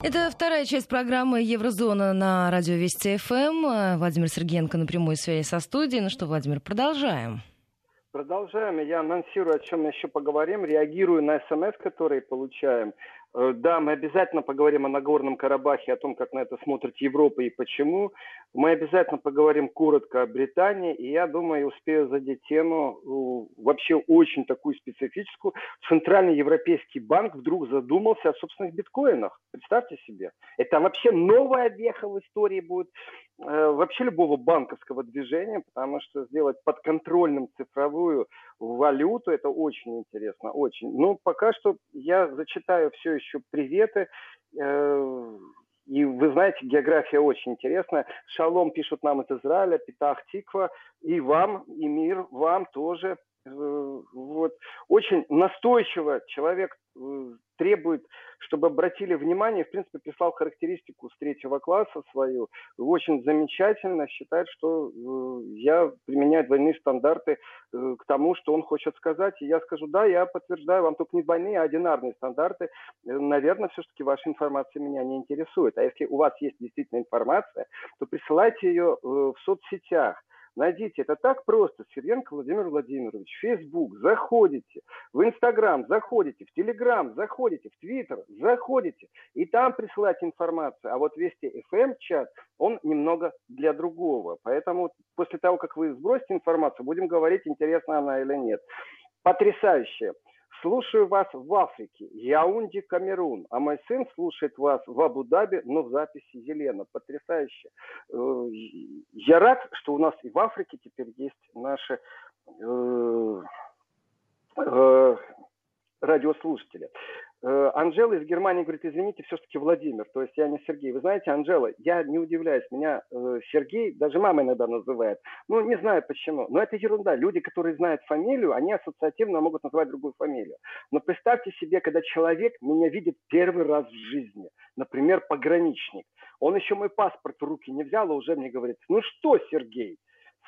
Это вторая часть программы «Еврозона» на радио Вести ФМ. Владимир Сергеенко на прямой связи со студией. Ну что, Владимир, продолжаем. Продолжаем. Я анонсирую, о чем мы еще поговорим. Реагирую на смс, которые получаем. Э, да, мы обязательно поговорим о Нагорном Карабахе, о том, как на это смотрит Европа и почему. Мы обязательно поговорим коротко о Британии, и я думаю, успею задеть тему вообще очень такую специфическую. Центральный Европейский банк вдруг задумался о собственных биткоинах. Представьте себе. Это вообще новая веха в истории будет э, вообще любого банковского движения, потому что сделать подконтрольным цифровую валюту, это очень интересно, очень. Но пока что я зачитаю все еще приветы. Э, и вы знаете, география очень интересная. Шалом пишут нам из Израиля, Питах Тиква. И вам, и мир вам тоже. Э, вот. Очень настойчиво человек э, требует, чтобы обратили внимание, в принципе, прислал характеристику с третьего класса свою, очень замечательно, считает, что э, я применяю двойные стандарты э, к тому, что он хочет сказать. И я скажу, да, я подтверждаю, вам только не двойные, а одинарные стандарты. Э, наверное, все-таки ваша информация меня не интересует. А если у вас есть действительно информация, то присылайте ее э, в соцсетях. Найдите, это так просто. Сергенко Владимир Владимирович, Facebook, заходите, в Инстаграм заходите, в Телеграм заходите, в Твиттер заходите, и там присылайте информацию. А вот Вести FM чат, он немного для другого. Поэтому после того, как вы сбросите информацию, будем говорить, интересна она или нет. Потрясающе. Слушаю вас в Африке, Яунди, Камерун, а мой сын слушает вас в Абу-Даби, но в записи Елена. Потрясающе. Э, я рад, что у нас и в Африке теперь есть наши э, э, радиослушатели. Э, Анжела из Германии говорит, извините, все-таки Владимир, то есть я не Сергей. Вы знаете, Анжела, я не удивляюсь, меня э, Сергей, даже мама иногда называет. Ну, не знаю почему, но это ерунда. Люди, которые знают фамилию, они ассоциативно могут назвать другую фамилию. Но представьте себе, когда человек меня видит первый раз в жизни, например, пограничник, он еще мой паспорт в руки не взял, а уже мне говорит, ну что, Сергей,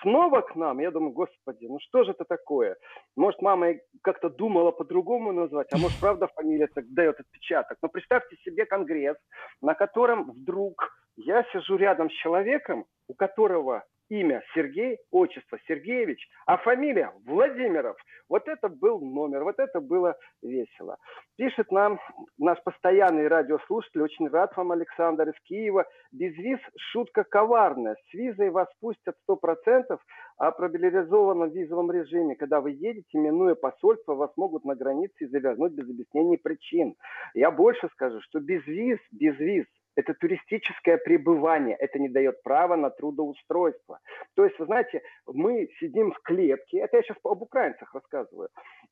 снова к нам. Я думаю, господи, ну что же это такое? Может, мама как-то думала по-другому назвать, а может, правда фамилия так дает отпечаток. Но представьте себе конгресс, на котором вдруг я сижу рядом с человеком, у которого имя Сергей, отчество Сергеевич, а фамилия Владимиров. Вот это был номер, вот это было весело. Пишет нам наш постоянный радиослушатель, очень рад вам, Александр из Киева. Без виз шутка коварная. С визой вас пустят 100%, а при мобилизованном визовом режиме, когда вы едете, минуя посольство, вас могут на границе завернуть без объяснений причин. Я больше скажу, что без виз, без виз это туристическое пребывание, это не дает права на трудоустройство. То есть, вы знаете, мы сидим в клетке, это я сейчас об украинцах рассказываю,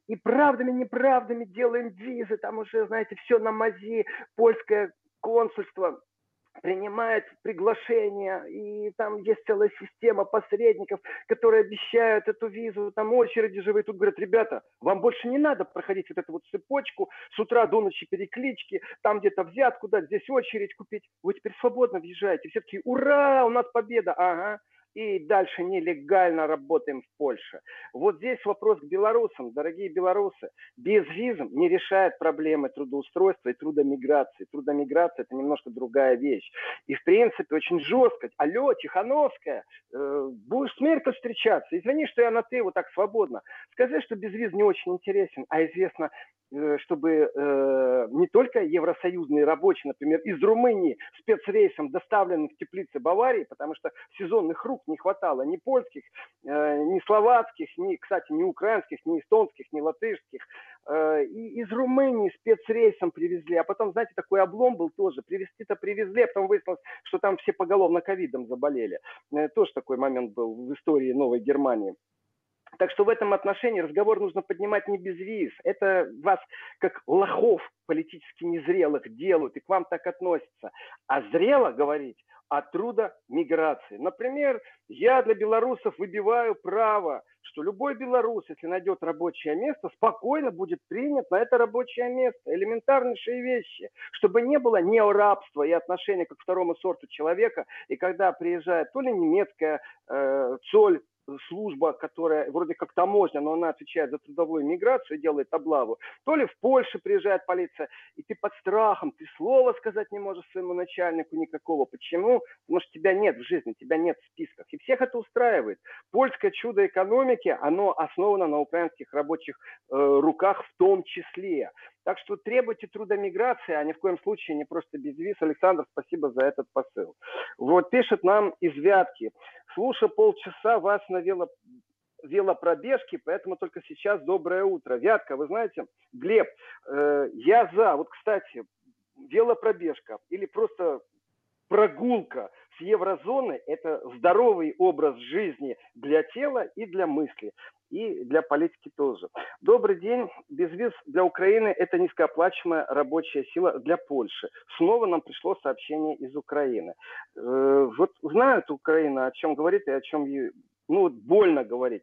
и правдами, неправдами делаем визы, там уже, знаете, все на мази, польское консульство, принимает приглашения, и там есть целая система посредников, которые обещают эту визу, там очереди живые. Тут говорят, ребята, вам больше не надо проходить вот эту вот цепочку, с утра до ночи переклички, там где-то взятку дать, здесь очередь купить. Вы теперь свободно въезжаете. Все таки ура, у нас победа. Ага и дальше нелегально работаем в Польше. Вот здесь вопрос к белорусам. Дорогие белорусы, без визм не решает проблемы трудоустройства и трудомиграции. Трудомиграция – это немножко другая вещь. И, в принципе, очень жестко. Алло, Тихановская, э, будешь с Меркель встречаться? Извини, что я на «ты» вот так свободно. Скажи, что без виз не очень интересен, а известно, чтобы э, не только евросоюзные рабочие, например, из Румынии спецрейсом доставлены в теплицы Баварии, потому что сезонных рук не хватало ни польских, э, ни словацких, ни, кстати, ни украинских, ни эстонских, ни латышских. Э, и из Румынии спецрейсом привезли. А потом, знаете, такой облом был тоже. Привезти-то привезли, а потом выяснилось, что там все поголовно ковидом заболели. Э, тоже такой момент был в истории Новой Германии. Так что в этом отношении разговор нужно поднимать не без виз. Это вас как лохов политически незрелых делают и к вам так относятся. А зрело говорить о трудомиграции. Например, я для белорусов выбиваю право, что любой белорус, если найдет рабочее место, спокойно будет принят на это рабочее место. Элементарнейшие вещи. Чтобы не было неорабства и отношения к второму сорту человека. И когда приезжает то ли немецкая э, соль служба, которая вроде как таможня, но она отвечает за трудовую миграцию, делает облаву, то ли в Польше приезжает полиция, и ты под страхом, ты слова сказать не можешь своему начальнику никакого. Почему? Потому что тебя нет в жизни, тебя нет в списках. И всех это устраивает. Польское чудо экономики, оно основано на украинских рабочих э, руках в том числе. Так что требуйте трудомиграции, а ни в коем случае не просто без виз. Александр, спасибо за этот посыл. Вот пишет нам из Вятки. Слушаю полчаса вас на вело велопробежки, поэтому только сейчас доброе утро. Вятка, вы знаете, Глеб, э, я за. Вот, кстати, велопробежка или просто прогулка с еврозоны – это здоровый образ жизни для тела и для мысли и для политики тоже. Добрый день. Безвиз для Украины – это низкооплачиваемая рабочая сила для Польши. Снова нам пришло сообщение из Украины. Э, вот знают Украина, о чем говорит и о чем ну, больно говорить.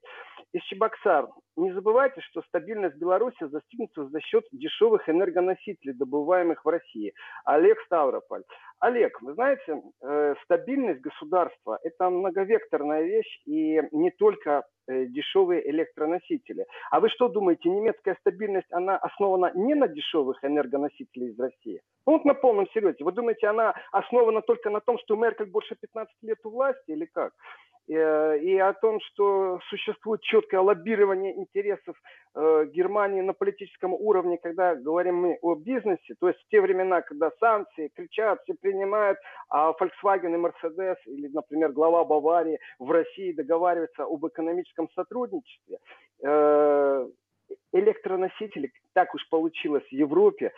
Из Чебоксар. Не забывайте, что стабильность Беларуси достигнется за счет дешевых энергоносителей, добываемых в России. Олег Ставрополь. Олег, вы знаете, э, стабильность государства – это многовекторная вещь и не только дешевые электроносители. А вы что думаете, немецкая стабильность, она основана не на дешевых энергоносителях из России? Ну, вот на полном серьезе. Вы думаете, она основана только на том, что Меркель больше 15 лет у власти или как? Э, и о том, что существует четкое лоббирование интересов э, Германии на политическом уровне, когда говорим мы о бизнесе, то есть в те времена, когда санкции кричат, все принимают, а Volkswagen и Mercedes, или, например, глава Баварии в России договариваются об экономическом сотрудничестве, э, электроносители, так уж получилось в Европе,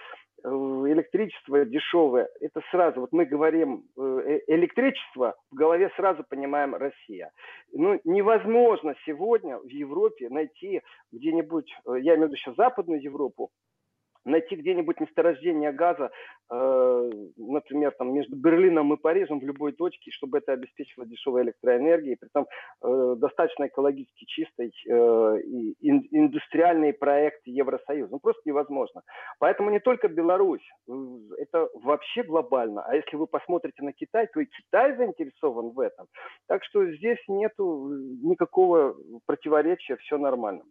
Э, электричество дешевое, это сразу, вот мы говорим э, э, электричество, в голове сразу понимаем Россия. Ну, невозможно сегодня в Европе найти где-нибудь, я имею в виду сейчас Западную Европу, найти где-нибудь месторождение газа, э, например, там между Берлином и Парижем в любой точке, чтобы это обеспечило дешевой электроэнергией, при том э, достаточно экологически чистой э, и ин, индустриальный проект Евросоюза. Ну, просто невозможно. Поэтому не только Беларусь, э, это вообще глобально. А если вы посмотрите на Китай, то и Китай заинтересован в этом. Так что здесь нету никакого противоречия, все нормально.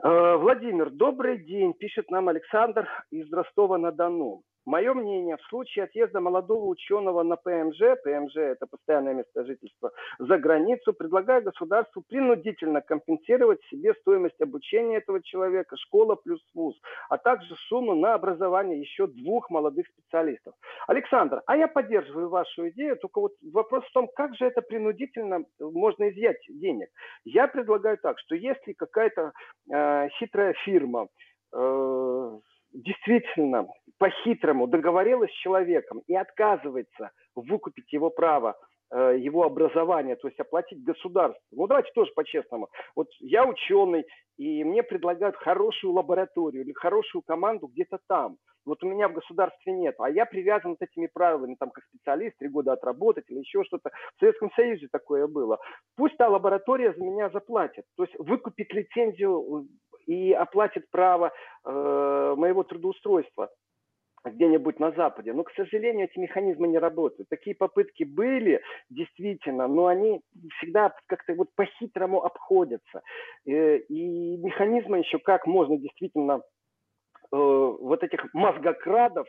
Э, Владимир, добрый день, пишет нам Александр из Ростова-на-Дону. Мое мнение, в случае отъезда молодого ученого на ПМЖ, ПМЖ это постоянное место жительства, за границу, предлагаю государству принудительно компенсировать себе стоимость обучения этого человека, школа плюс вуз, а также сумму на образование еще двух молодых специалистов. Александр, а я поддерживаю вашу идею, только вот вопрос в том, как же это принудительно можно изъять денег. Я предлагаю так, что если какая-то э, хитрая фирма э, действительно по-хитрому договорилась с человеком и отказывается выкупить его право э, его образование, то есть оплатить государство. Ну, давайте тоже по-честному. Вот я ученый, и мне предлагают хорошую лабораторию или хорошую команду где-то там. Вот у меня в государстве нет, а я привязан с этими правилами, там, как специалист, три года отработать или еще что-то. В Советском Союзе такое было. Пусть та лаборатория за меня заплатит. То есть выкупит лицензию и оплатит право э, моего трудоустройства где-нибудь на Западе. Но, к сожалению, эти механизмы не работают. Такие попытки были, действительно, но они всегда как-то вот по-хитрому обходятся. Э, и механизмы еще как можно действительно э, вот этих мозгокрадов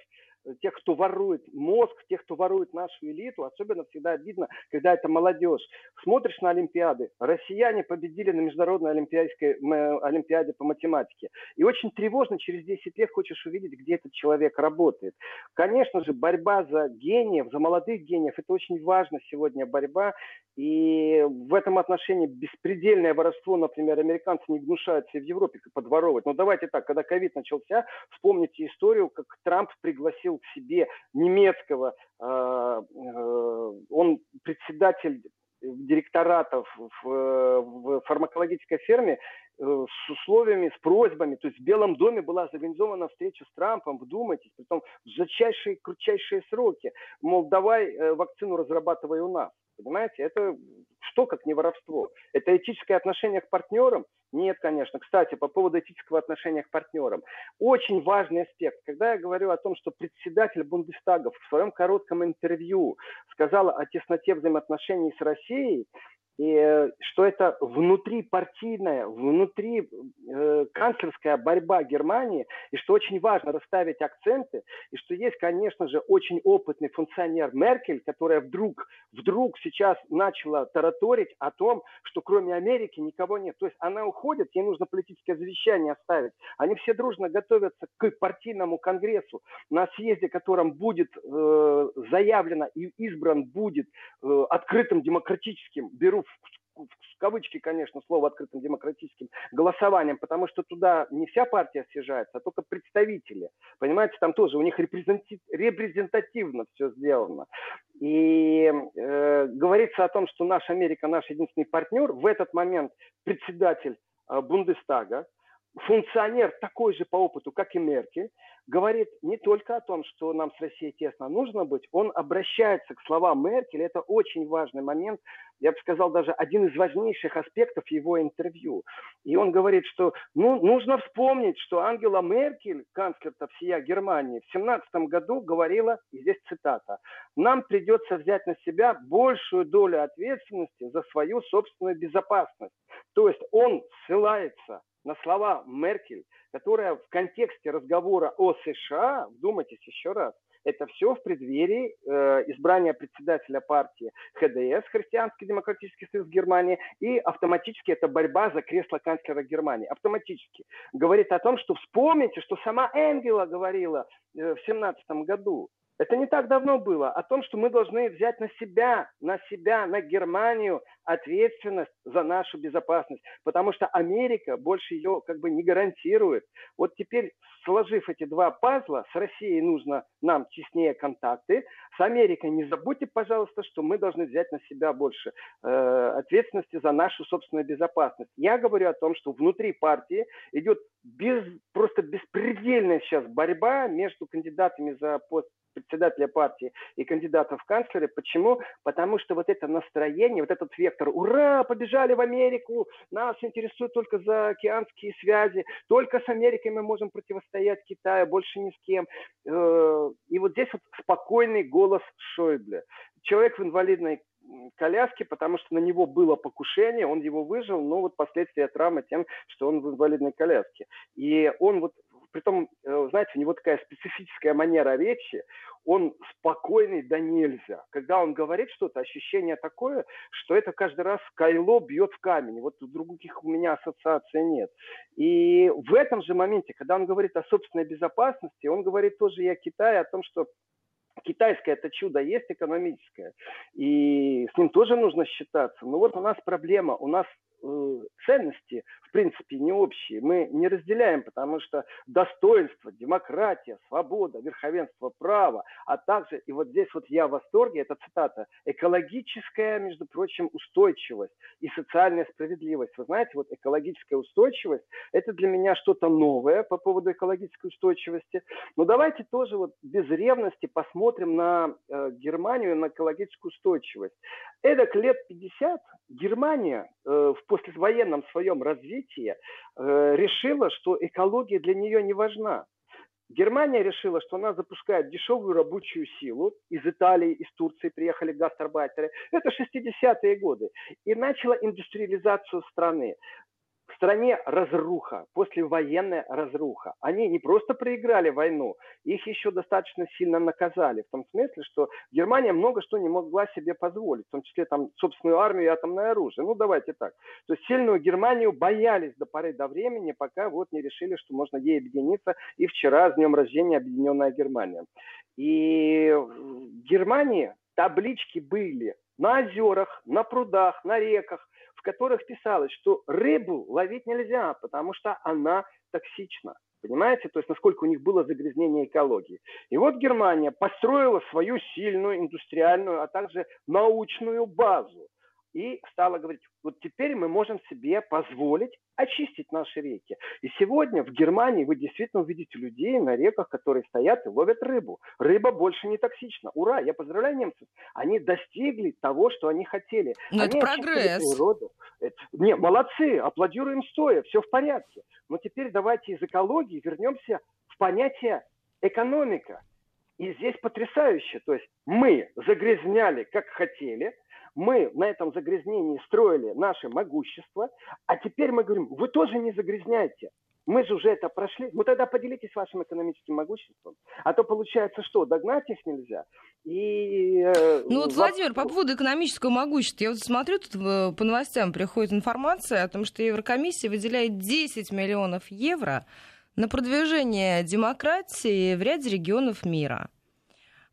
тех, кто ворует мозг, тех, кто ворует нашу элиту. Особенно всегда обидно, когда это молодежь. Смотришь на Олимпиады. Россияне победили на Международной Олимпиадской, Олимпиаде по математике. И очень тревожно, через 10 лет хочешь увидеть, где этот человек работает. Конечно же, борьба за гениев, за молодых гениев, это очень важно сегодня борьба. И в этом отношении беспредельное воровство, например, американцы не гнушаются в Европе подворовывать. Но давайте так, когда ковид начался, вспомните историю, как Трамп пригласил к себе немецкого, э, э, он председатель директоратов в, фармакологической ферме э, с условиями, с просьбами. То есть в Белом доме была организована встреча с Трампом, вдумайтесь, притом в жестчайшие, крутчайшие сроки. Мол, давай вакцину разрабатывай у нас. Понимаете, это что как не воровство? Это этическое отношение к партнерам? Нет, конечно. Кстати, по поводу этического отношения к партнерам. Очень важный аспект. Когда я говорю о том, что председатель Бундестага в своем коротком интервью сказал о тесноте взаимоотношений с Россией, и, э, что это внутрипартийная, внутри э, канцлерская борьба Германии, и что очень важно расставить акценты, и что есть, конечно же, очень опытный функционер Меркель, которая вдруг, вдруг сейчас начала тараторить о том, что кроме Америки никого нет. То есть она уходит, ей нужно политическое завещание оставить. Они все дружно готовятся к партийному конгрессу, на съезде котором будет э, заявлено и избран будет э, открытым демократическим, беру в, в кавычки, конечно, слово открытым демократическим голосованием, потому что туда не вся партия съезжается, а только представители. Понимаете, там тоже у них репрезентативно все сделано. И э, говорится о том, что наша Америка наш единственный партнер. В этот момент председатель э, Бундестага, функционер такой же по опыту, как и Меркель, говорит не только о том, что нам с Россией тесно нужно быть, он обращается к словам Меркель, это очень важный момент, я бы сказал, даже один из важнейших аспектов его интервью. И он говорит, что ну, нужно вспомнить, что Ангела Меркель, канцлер-то всея Германии, в 17 году говорила, и здесь цитата, «Нам придется взять на себя большую долю ответственности за свою собственную безопасность». То есть он ссылается на слова Меркель, которая в контексте разговора о США, вдумайтесь еще раз, это все в преддверии э, избрания председателя партии ХДС, Христианский демократический союз Германии, и автоматически это борьба за кресло канцлера Германии. Автоматически. Говорит о том, что вспомните, что сама Энгела говорила э, в 17 году, это не так давно было, о том, что мы должны взять на себя, на себя, на Германию ответственность за нашу безопасность, потому что Америка больше ее как бы не гарантирует. Вот теперь, сложив эти два пазла, с Россией нужно нам теснее контакты, с Америкой не забудьте, пожалуйста, что мы должны взять на себя больше э, ответственности за нашу собственную безопасность. Я говорю о том, что внутри партии идет без, просто беспредельная сейчас борьба между кандидатами за пост председателя партии и кандидата в канцлеры. Почему? Потому что вот это настроение, вот этот вектор, ура, побежали в Америку, нас интересуют только заокеанские связи, только с Америкой мы можем противостоять Китаю, больше ни с кем. Э, и вот здесь вот спокойный голос Шойбле. Человек в инвалидной коляске, потому что на него было покушение, он его выжил, но вот последствия травмы тем, что он в инвалидной коляске. И он вот притом, э, знаете, у него такая специфическая манера речи, он спокойный да нельзя. Когда он говорит что-то, ощущение такое, что это каждый раз кайло бьет в камень. Вот других у меня ассоциаций нет. И в этом же моменте, когда он говорит о собственной безопасности, он говорит тоже и о Китае, о том, что китайское это чудо есть экономическое, и с ним тоже нужно считаться. Но вот у нас проблема, у нас ценности, в принципе, не общие. Мы не разделяем, потому что достоинство, демократия, свобода, верховенство права, а также, и вот здесь вот я в восторге, это цитата, экологическая, между прочим, устойчивость и социальная справедливость. Вы знаете, вот экологическая устойчивость, это для меня что-то новое по поводу экологической устойчивости. Но давайте тоже вот без ревности посмотрим на э, Германию, на экологическую устойчивость. Эдак лет 50 Германия э, в послевоенном своем развитии э, решила, что экология для нее не важна. Германия решила, что она запускает дешевую рабочую силу. Из Италии, из Турции приехали гастарбайтеры. Это 60-е годы. И начала индустриализацию страны стране разруха, послевоенная разруха. Они не просто проиграли войну, их еще достаточно сильно наказали. В том смысле, что Германия много что не могла себе позволить, в том числе там собственную армию и атомное оружие. Ну, давайте так. То есть сильную Германию боялись до поры до времени, пока вот не решили, что можно ей объединиться. И вчера с днем рождения Объединенная Германия. И в Германии таблички были на озерах, на прудах, на реках, в которых писалось, что рыбу ловить нельзя, потому что она токсична. Понимаете? То есть насколько у них было загрязнение экологии. И вот Германия построила свою сильную индустриальную, а также научную базу и стала говорить, вот теперь мы можем себе позволить очистить наши реки. И сегодня в Германии вы действительно увидите людей на реках, которые стоят и ловят рыбу. Рыба больше не токсична. Ура! Я поздравляю немцев. Они достигли того, что они хотели. Но они это прогресс. Природу. Это... Не, молодцы, аплодируем стоя, все в порядке. Но теперь давайте из экологии вернемся в понятие экономика. И здесь потрясающе. То есть мы загрязняли, как хотели – мы на этом загрязнении строили наше могущество, а теперь мы говорим, вы тоже не загрязняйте. Мы же уже это прошли. Ну тогда поделитесь вашим экономическим могуществом. А то получается что, догнать их нельзя. И, э, ну вот, Владимир, по поводу экономического могущества. Я вот смотрю, тут по новостям приходит информация о том, что Еврокомиссия выделяет 10 миллионов евро на продвижение демократии в ряде регионов мира.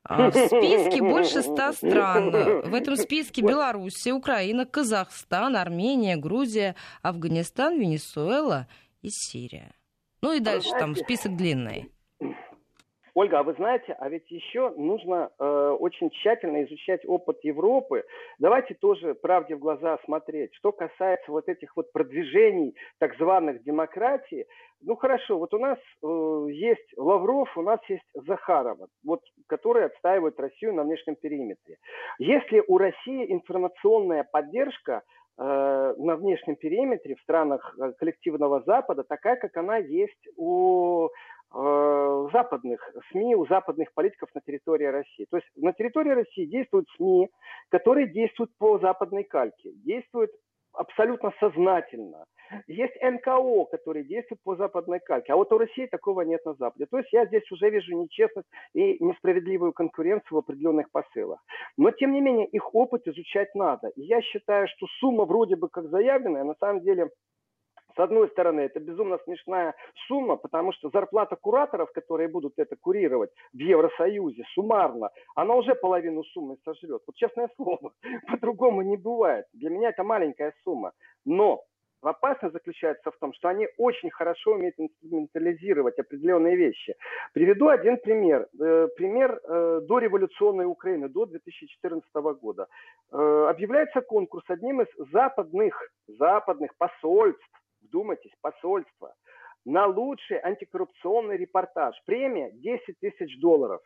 А, в списке больше ста стран. В этом списке Белоруссия, Украина, Казахстан, Армения, Грузия, Афганистан, Венесуэла – и Сирия. Ну и дальше там список длинный. Ольга, а вы знаете, а ведь еще нужно э, очень тщательно изучать опыт Европы. Давайте тоже правде в глаза смотреть. Что касается вот этих вот продвижений так званых демократий, ну хорошо, вот у нас э, есть Лавров, у нас есть Захарова, вот, которые отстаивают Россию на внешнем периметре. Если у России информационная поддержка, Э, на внешнем периметре в странах э, коллективного Запада такая, как она есть у э, западных СМИ, у западных политиков на территории России. То есть на территории России действуют СМИ, которые действуют по западной кальке, действуют абсолютно сознательно. Есть НКО, которые действуют по западной кальке, а вот у России такого нет на Западе. То есть я здесь уже вижу нечестность и несправедливую конкуренцию в определенных посылах. Но, тем не менее, их опыт изучать надо. Я считаю, что сумма вроде бы как заявленная, на самом деле с одной стороны, это безумно смешная сумма, потому что зарплата кураторов, которые будут это курировать в Евросоюзе, суммарно, она уже половину суммы сожрет. Вот честное слово, по-другому не бывает. Для меня это маленькая сумма. Но опасность заключается в том, что они очень хорошо умеют инструментализировать определенные вещи. Приведу один пример. Э, пример э, до революционной Украины, до 2014 года. Э, объявляется конкурс одним из западных, западных посольств вдумайтесь, посольство, на лучший антикоррупционный репортаж. Премия 10 тысяч долларов.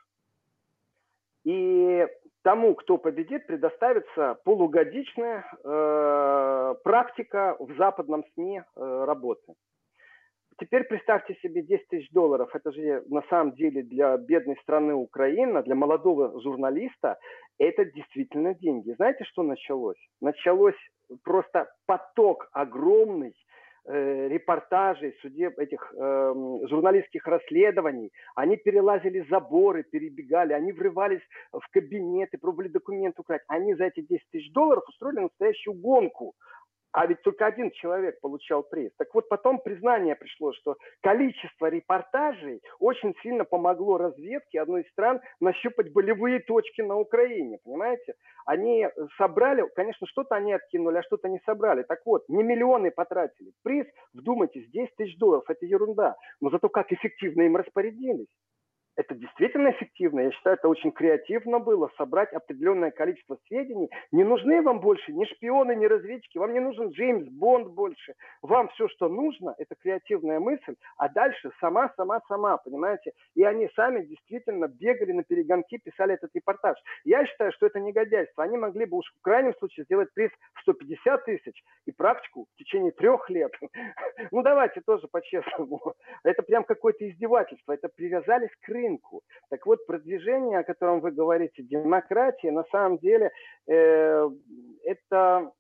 И тому, кто победит, предоставится полугодичная э, практика в западном СМИ э, работы. Теперь представьте себе 10 тысяч долларов. Это же на самом деле для бедной страны Украина, для молодого журналиста, это действительно деньги. Знаете, что началось? Началось просто поток огромный Э, репортажей, судеб, этих э, журналистских расследований, они перелазили заборы, перебегали, они врывались в кабинеты, пробовали документы украсть. Они за эти 10 тысяч долларов устроили настоящую гонку. А ведь только один человек получал приз. Так вот, потом признание пришло, что количество репортажей очень сильно помогло разведке одной из стран нащупать болевые точки на Украине, понимаете? Они собрали, конечно, что-то они откинули, а что-то не собрали. Так вот, не миллионы потратили. Приз, вдумайтесь, 10 тысяч долларов, это ерунда. Но зато как эффективно им распорядились это действительно эффективно. Я считаю, это очень креативно было, собрать определенное количество сведений. Не нужны вам больше ни шпионы, ни разведчики, вам не нужен Джеймс Бонд больше. Вам все, что нужно, это креативная мысль, а дальше сама, сама, сама, понимаете? И они сами действительно бегали на перегонки, писали этот репортаж. Я считаю, что это негодяйство. Они могли бы уж в крайнем случае сделать приз в 150 тысяч и практику в течение трех лет. Ну давайте тоже по-честному. Это прям какое-то издевательство. Это привязались к рынку рынку. Так вот, продвижение, о котором вы говорите, демократия, на самом деле э, это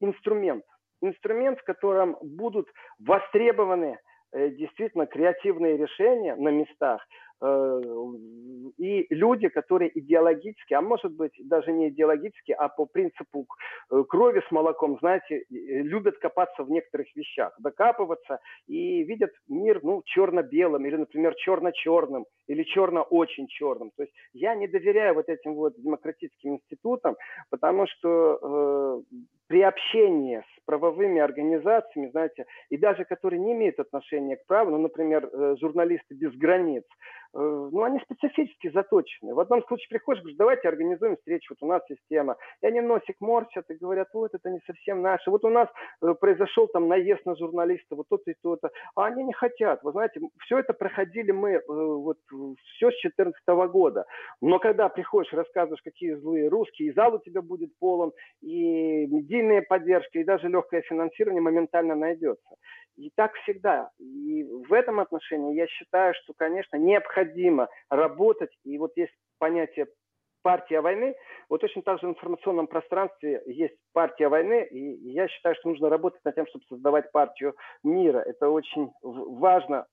инструмент. Инструмент, в котором будут востребованы э, действительно креативные решения на местах, и люди, которые идеологически, а может быть даже не идеологически, а по принципу э, крови с молоком, знаете, любят копаться в некоторых вещах, докапываться и видят мир, ну, черно-белым или, например, черно-черным или черно-очень черным. То есть я не доверяю вот этим вот демократическим институтам, потому что э, при общении с правовыми организациями, знаете, и даже которые не имеют отношения к праву, ну, например, э, журналисты без границ, Э, ну, они специфически заточены. В одном случае приходишь, говоришь, давайте организуем встречу, вот у нас система. И они носик морщат и говорят, вот это не совсем наше. Вот у нас э, произошел там наезд на журналиста, вот то-то и то-то. А они не хотят. Вы знаете, все это проходили мы вот все с 2014 года. Но когда приходишь, рассказываешь, какие злые русские, и зал у тебя будет полон, и медийная поддержка, и даже легкое финансирование моментально найдется. И так всегда. И в этом отношении я считаю, что, конечно, необходимо работать. И вот есть понятие партия войны, вот точно так же в информационном пространстве есть партия войны, и я считаю, что нужно работать над тем, чтобы создавать партию мира. Это очень важно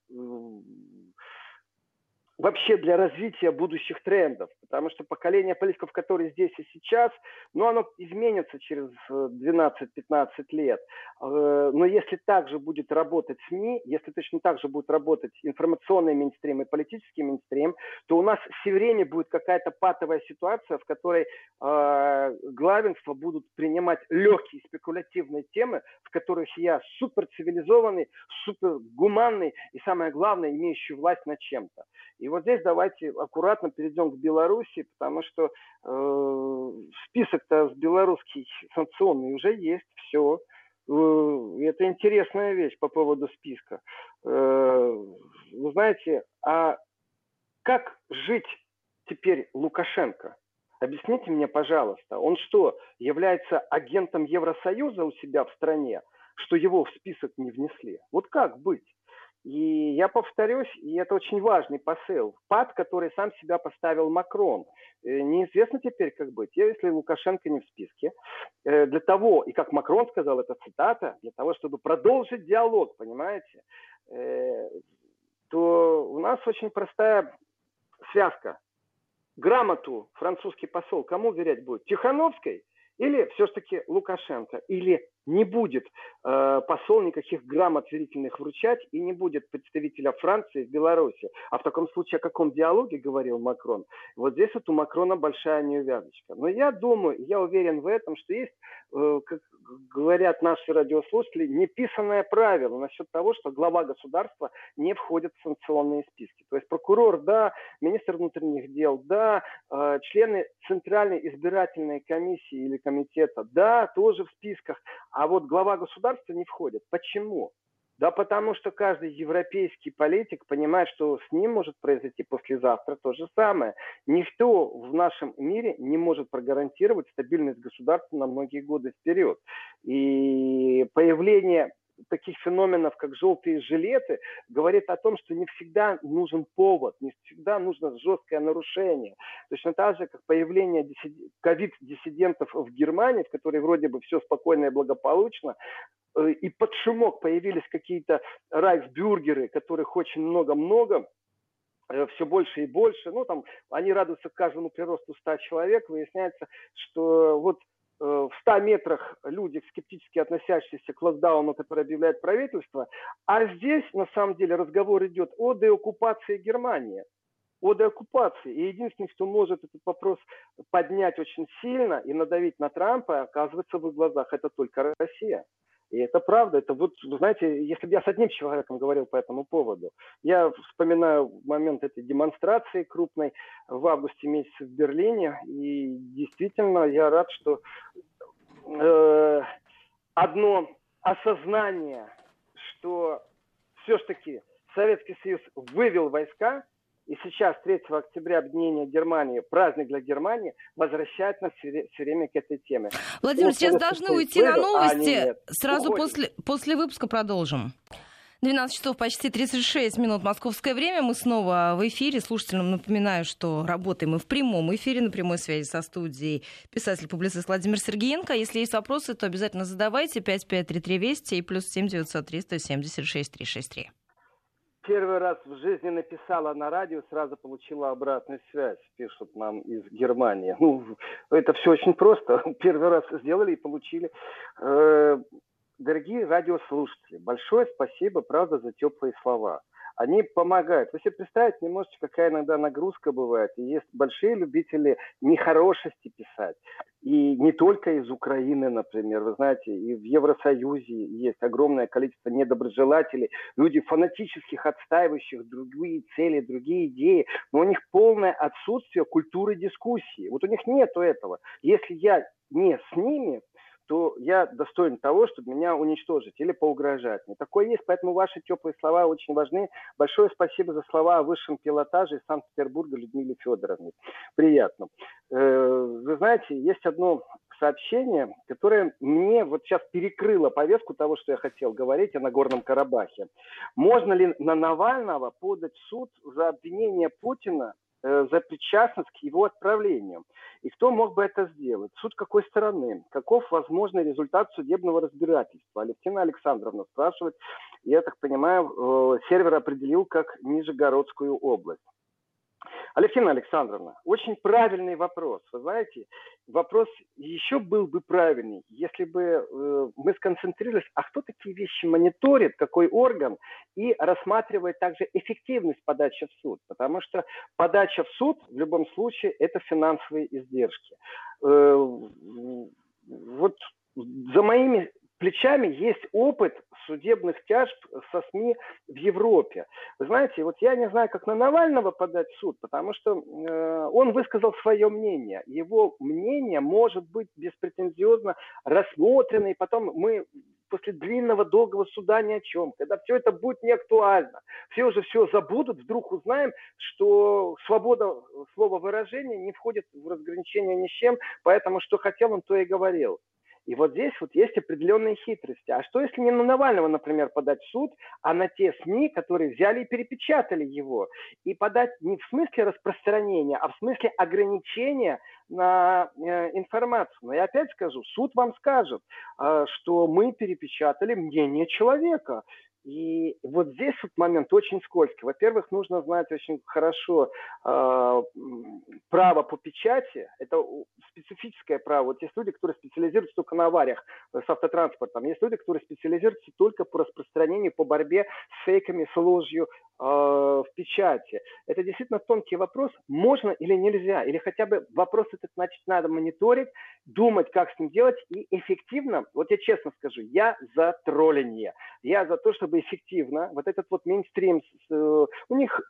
вообще для развития будущих трендов. Потому что поколение политиков, которые здесь и сейчас, ну, оно изменится через 12-15 э, лет. Э, но если также будет работать СМИ, если точно так же будет работать информационный мейнстрим и политический мейнстрим, то у нас все время будет какая-то патовая ситуация, в которой э, главенство будут принимать легкие спекулятивные темы, в которых я супер цивилизованный, супер гуманный и, самое главное, имеющий власть над чем-то. И вот здесь давайте аккуратно перейдем к Беларуси, потому что э, список-то с белорусский санкционный уже есть, все. Э, это интересная вещь по поводу списка. Э, вы знаете, а как жить теперь Лукашенко? Объясните мне, пожалуйста, он что, является агентом Евросоюза у себя в стране, что его в список не внесли? Вот как быть? И я повторюсь, и это очень важный посыл, пад, который сам себя поставил Макрон. Э, неизвестно теперь, как быть, если Лукашенко не в списке. Э, для того, и как Макрон сказал, это цитата, для того, чтобы продолжить диалог, понимаете, э, то у нас очень простая связка. Грамоту французский посол кому верять будет? Тихановской или все-таки Лукашенко? Или не будет э, посол никаких грамот верительных вручать и не будет представителя Франции в Беларуси. А в таком случае о каком диалоге говорил Макрон? Вот здесь вот у Макрона большая неувязочка. Но я думаю, я уверен в этом, что есть, э, как говорят наши радиослушатели, неписанное правило насчет того, что глава государства не входит в санкционные списки. То есть прокурор, да, министр внутренних дел, да, э, члены Центральной избирательной комиссии или комитета, да, тоже в списках. А вот глава государства не входит. Почему? Да потому что каждый европейский политик понимает, что с ним может произойти послезавтра то же самое. Никто в нашем мире не может прогарантировать стабильность государства на многие годы вперед. И появление таких феноменов, как желтые жилеты, говорит о том, что не всегда нужен повод, не всегда нужно жесткое нарушение. Точно так же, как появление ковид-диссидентов в Германии, в которой вроде бы все спокойно и благополучно, э, и под шумок появились какие-то райсбюргеры, которых очень много-много, э, все больше и больше. Ну, там, они радуются каждому приросту 100 человек. Выясняется, что вот в 100 метрах люди, скептически относящиеся к локдауну, который объявляет правительство, а здесь на самом деле разговор идет о деоккупации Германии о деоккупации. И единственный, кто может этот вопрос поднять очень сильно и надавить на Трампа, оказывается, в их глазах это только Россия. И это правда. Это вот, знаете, если бы я с одним человеком говорил по этому поводу, я вспоминаю момент этой демонстрации крупной в августе месяце в Берлине, и действительно я рад, что э, одно осознание, что все-таки Советский Союз вывел войска – и сейчас, 3 октября, объединение Германии, праздник для Германии, возвращает нас все время к этой теме. Владимир, вот, сейчас должны уйти на новости. А Сразу после, после выпуска продолжим. 12 часов почти 36 минут московское время. Мы снова в эфире. Слушателям напоминаю, что работаем мы в прямом эфире, на прямой связи со студией писатель-публицист Владимир Сергеенко. Если есть вопросы, то обязательно задавайте. 5533 Вести и плюс 7 903 176 363 первый раз в жизни написала на радио, сразу получила обратную связь, пишут нам из Германии. Ну, это все очень просто. Первый раз сделали и получили. Э, дорогие радиослушатели, большое спасибо, правда, за теплые слова они помогают. Вы себе представить не можете, какая иногда нагрузка бывает. И есть большие любители нехорошести писать. И не только из Украины, например. Вы знаете, и в Евросоюзе есть огромное количество недоброжелателей, люди фанатических, отстаивающих другие цели, другие идеи, но у них полное отсутствие культуры дискуссии. Вот у них нету этого. Если я не с ними, то я достоин того, чтобы меня уничтожить или поугрожать. Мне такое есть, поэтому ваши теплые слова очень важны. Большое спасибо за слова о высшем пилотаже из Санкт-Петербурга Людмиле Федоровне. Приятно. Э, вы знаете, есть одно сообщение, которое мне вот сейчас перекрыло повестку того, что я хотел говорить о Нагорном Карабахе. Можно ли на Навального подать суд за обвинение Путина за причастность к его отправлению. И кто мог бы это сделать? Суд какой стороны? Каков возможный результат судебного разбирательства? Алевтина Александровна спрашивает, я так понимаю, э, сервер определил как Нижегородскую область. Алексеевна Александровна, очень правильный вопрос. Вы знаете, вопрос еще был бы правильный, если бы э, мы сконцентрировались, а кто такие вещи мониторит, какой орган, и рассматривает также эффективность подачи в суд. Потому что подача в суд в любом случае это финансовые издержки. Э, вот за моими плечами есть опыт судебных тяжб со СМИ в Европе. Вы знаете, вот я не знаю, как на Навального подать в суд, потому что э, он высказал свое мнение. Его мнение может быть беспретензиозно рассмотрено, и потом мы после длинного, долгого суда ни о чем, когда все это будет не актуально, все уже все забудут, вдруг узнаем, что свобода слова выражения не входит в разграничение ни с чем, поэтому что хотел он, то и говорил. И вот здесь вот есть определенные хитрости. А что если не на Навального, например, подать в суд, а на те СМИ, которые взяли и перепечатали его? И подать не в смысле распространения, а в смысле ограничения на э, информацию. Но я опять скажу, суд вам скажет, э, что мы перепечатали мнение человека. И вот здесь вот момент очень скользкий. Во-первых, нужно знать очень хорошо э, право по печати. Это специфическое право. Вот есть люди, которые специализируются только на авариях с автотранспортом. Есть люди, которые специализируются только по распространению, по борьбе с фейками, с ложью э, в печати. Это действительно тонкий вопрос. Можно или нельзя? Или хотя бы вопрос этот, значит, надо мониторить, думать, как с ним делать. И эффективно, вот я честно скажу, я за троллинг. Я за то, чтобы эффективно вот этот вот мейнстрим, э, у них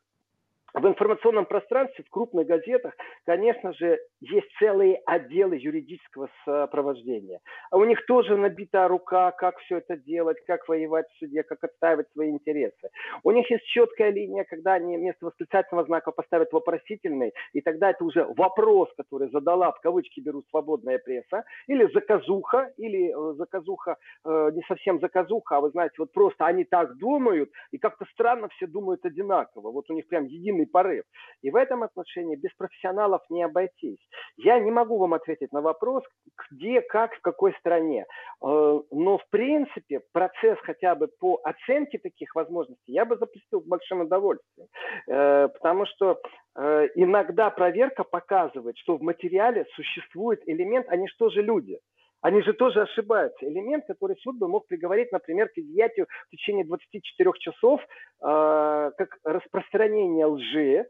в информационном пространстве, в крупных газетах, конечно же, есть целые отделы юридического сопровождения. А у них тоже набита рука, как все это делать, как воевать в суде, как отстаивать свои интересы. У них есть четкая линия, когда они вместо восклицательного знака поставят вопросительный, и тогда это уже вопрос, который задала, в кавычки беру, свободная пресса, или заказуха, или э, заказуха, э, не совсем заказуха, а вы знаете, вот просто они так думают, и как-то странно все думают одинаково. Вот у них прям единый сильный порыв. И в этом отношении без профессионалов не обойтись. Я не могу вам ответить на вопрос, где, как, в какой стране. Э, но, в принципе, процесс хотя бы по оценке таких возможностей я бы запустил с большим удовольствием. Э, потому что э, иногда проверка показывает, что в материале существует элемент, они что же люди – они же тоже ошибаются. Элемент, который суд бы мог приговорить, например, к изъятию в течение 24 часов, э, как распространение лжи,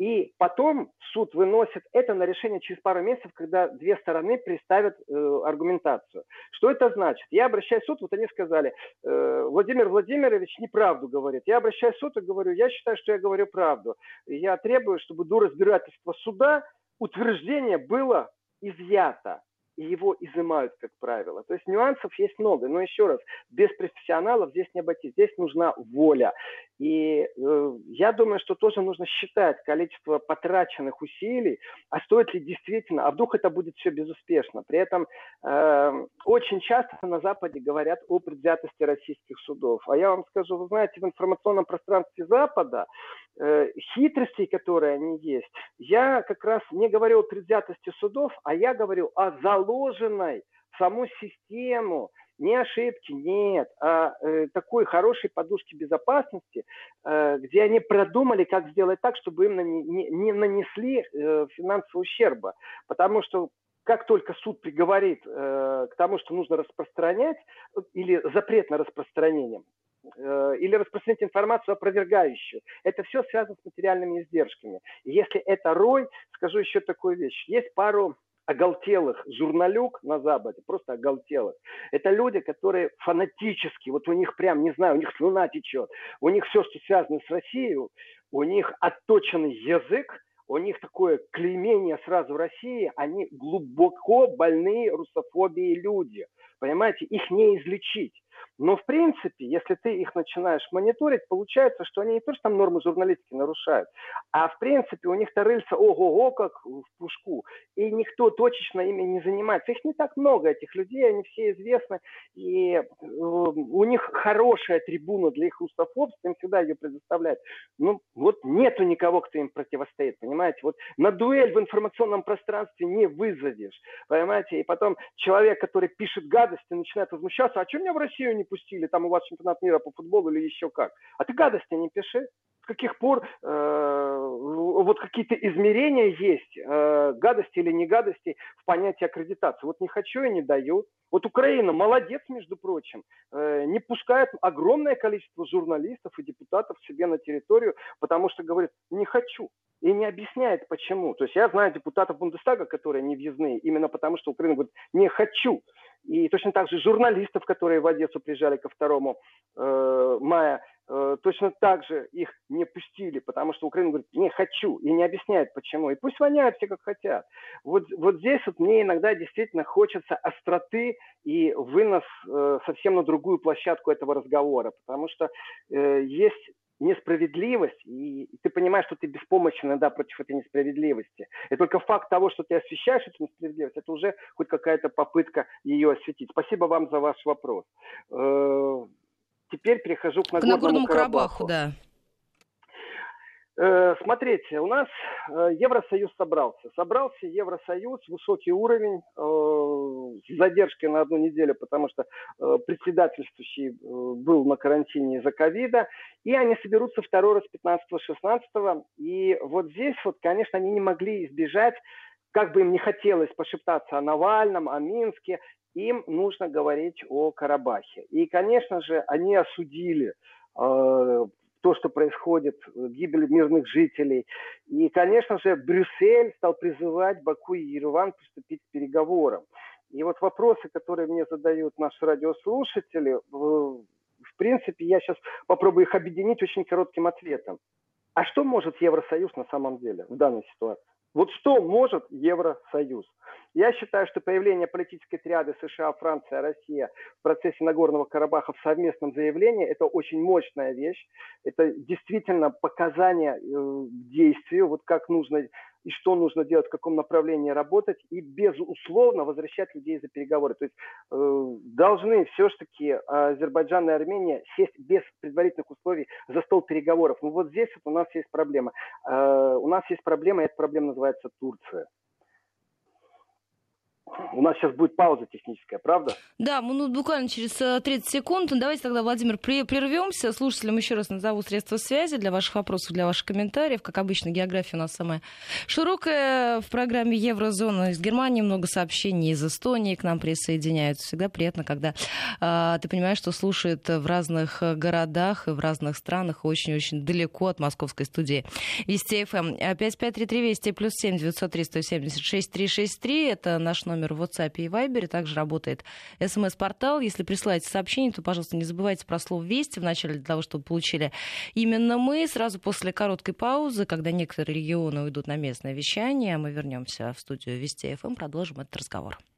и потом суд выносит это на решение через пару месяцев, когда две стороны представят э, аргументацию. Что это значит? Я обращаюсь в суд, вот они сказали, э, Владимир Владимирович неправду говорит. Я обращаюсь в суд и говорю, я считаю, что я говорю правду. я требую, чтобы до разбирательства суда утверждение было изъято и его изымают, как правило. То есть нюансов есть много. Но еще раз, без профессионалов здесь не обойтись. Здесь нужна воля. И э, я думаю, что тоже нужно считать количество потраченных усилий, а стоит ли действительно, а вдруг это будет все безуспешно. При этом э, очень часто на Западе говорят о предвзятости российских судов. А я вам скажу, вы знаете, в информационном пространстве Запада э, хитростей, которые они есть, я как раз не говорю о предвзятости судов, а я говорю о заложенной в саму систему не ошибки, нет, а э, такой хорошей подушки безопасности, э, где они продумали, как сделать так, чтобы им нани- не, не нанесли э, финансового ущерба. Потому что как только суд приговорит э, к тому, что нужно распространять, или запрет на распространение, э, или распространять информацию опровергающую. Это все связано с материальными издержками. Если это рой, скажу еще такую вещь. Есть пару оголтелых журналюк на Западе, просто оголтелых. Это люди, которые фанатически, вот у них прям, не знаю, у них слюна течет, у них все, что связано с Россией, у них отточенный язык, у них такое клеймение сразу в России, они глубоко больные русофобией люди. Понимаете, их не излечить. Но, в принципе, если ты их начинаешь мониторить, получается, что они не то, что там нормы журналистики нарушают, а, в принципе, у них-то рыльца ого-го, как в пушку. И никто точечно ими не занимается. Их не так много, этих людей, они все известны. И э, у них хорошая трибуна для их русофобства, им всегда ее предоставляют. Ну, вот нету никого, кто им противостоит, понимаете? Вот на дуэль в информационном пространстве не вызовешь, понимаете? И потом человек, который пишет гадости, начинает возмущаться, а что меня в Россию не пустили, там у вас чемпионат мира по футболу или еще как. А ты гадости не пиши. С каких пор э, вот какие-то измерения есть, э, гадости или не гадости в понятии аккредитации. Вот не хочу и не даю. Вот Украина молодец, между прочим, э, не пускает огромное количество журналистов и депутатов себе на территорию, потому что говорит, не хочу. И не объясняет, почему. То есть я знаю депутатов Бундестага, которые не въездные, именно потому что Украина говорит, не хочу. И точно так же журналистов, которые в Одессу приезжали ко 2 э, мая, э, точно так же их не пустили, потому что Украина говорит, не хочу, и не объясняет почему. И пусть воняют все как хотят. Вот, вот здесь вот мне иногда действительно хочется остроты и вынос э, совсем на другую площадку этого разговора, потому что э, есть несправедливость, и ты понимаешь, что ты беспомощен иногда против этой несправедливости. И только факт того, что ты освещаешь эту несправедливость, это уже хоть какая-то попытка ее осветить. Спасибо вам за ваш вопрос. Э, теперь перехожу к Нагорному, к Нагорному Карабаху. Карабаху да. Э, смотрите, у нас э, Евросоюз собрался. Собрался Евросоюз, высокий уровень, э, с задержкой на одну неделю, потому что председательствующий был на карантине из-за ковида. И они соберутся второй раз 15-16. И вот здесь, вот, конечно, они не могли избежать, как бы им не хотелось пошептаться о Навальном, о Минске, им нужно говорить о Карабахе. И, конечно же, они осудили то, что происходит, э, гибель мирных жителей. И, конечно же, Брюссель стал призывать Баку и Ереван приступить к переговорам. И вот вопросы, которые мне задают наши радиослушатели, в принципе, я сейчас попробую их объединить очень коротким ответом. А что может Евросоюз на самом деле в данной ситуации? Вот что может Евросоюз? Я считаю, что появление политической триады США, Франция, Россия в процессе Нагорного Карабаха в совместном заявлении – это очень мощная вещь. Это действительно показание э, действию, вот как нужно и что нужно делать, в каком направлении работать, и безусловно возвращать людей за переговоры. То есть э, должны все-таки Азербайджан и Армения сесть без предварительных условий за стол переговоров. Ну вот здесь вот у нас есть проблема. Э, у нас есть проблема, и эта проблема называется Турция. У нас сейчас будет пауза техническая, правда? Да, мы ну, буквально через 30 э, секунд. Давайте тогда, Владимир, прервемся. Слушателям еще раз назову средства связи для ваших вопросов, для ваших комментариев. Как обычно, география у нас самая широкая. В программе Еврозона из Германии много сообщений из Эстонии к нам присоединяются. Всегда приятно, когда э, ты понимаешь, что слушает в разных городах и в разных странах, очень-очень далеко от московской студии. Вести ФМ. 5533 Вести плюс 7 903 176 363. Это наш номер номер в WhatsApp и Viber. Также работает смс-портал. Если присылаете сообщение, то, пожалуйста, не забывайте про слово «Вести» в начале для того, чтобы получили именно мы. Сразу после короткой паузы, когда некоторые регионы уйдут на местное вещание, мы вернемся в студию Вести ФМ, продолжим этот разговор.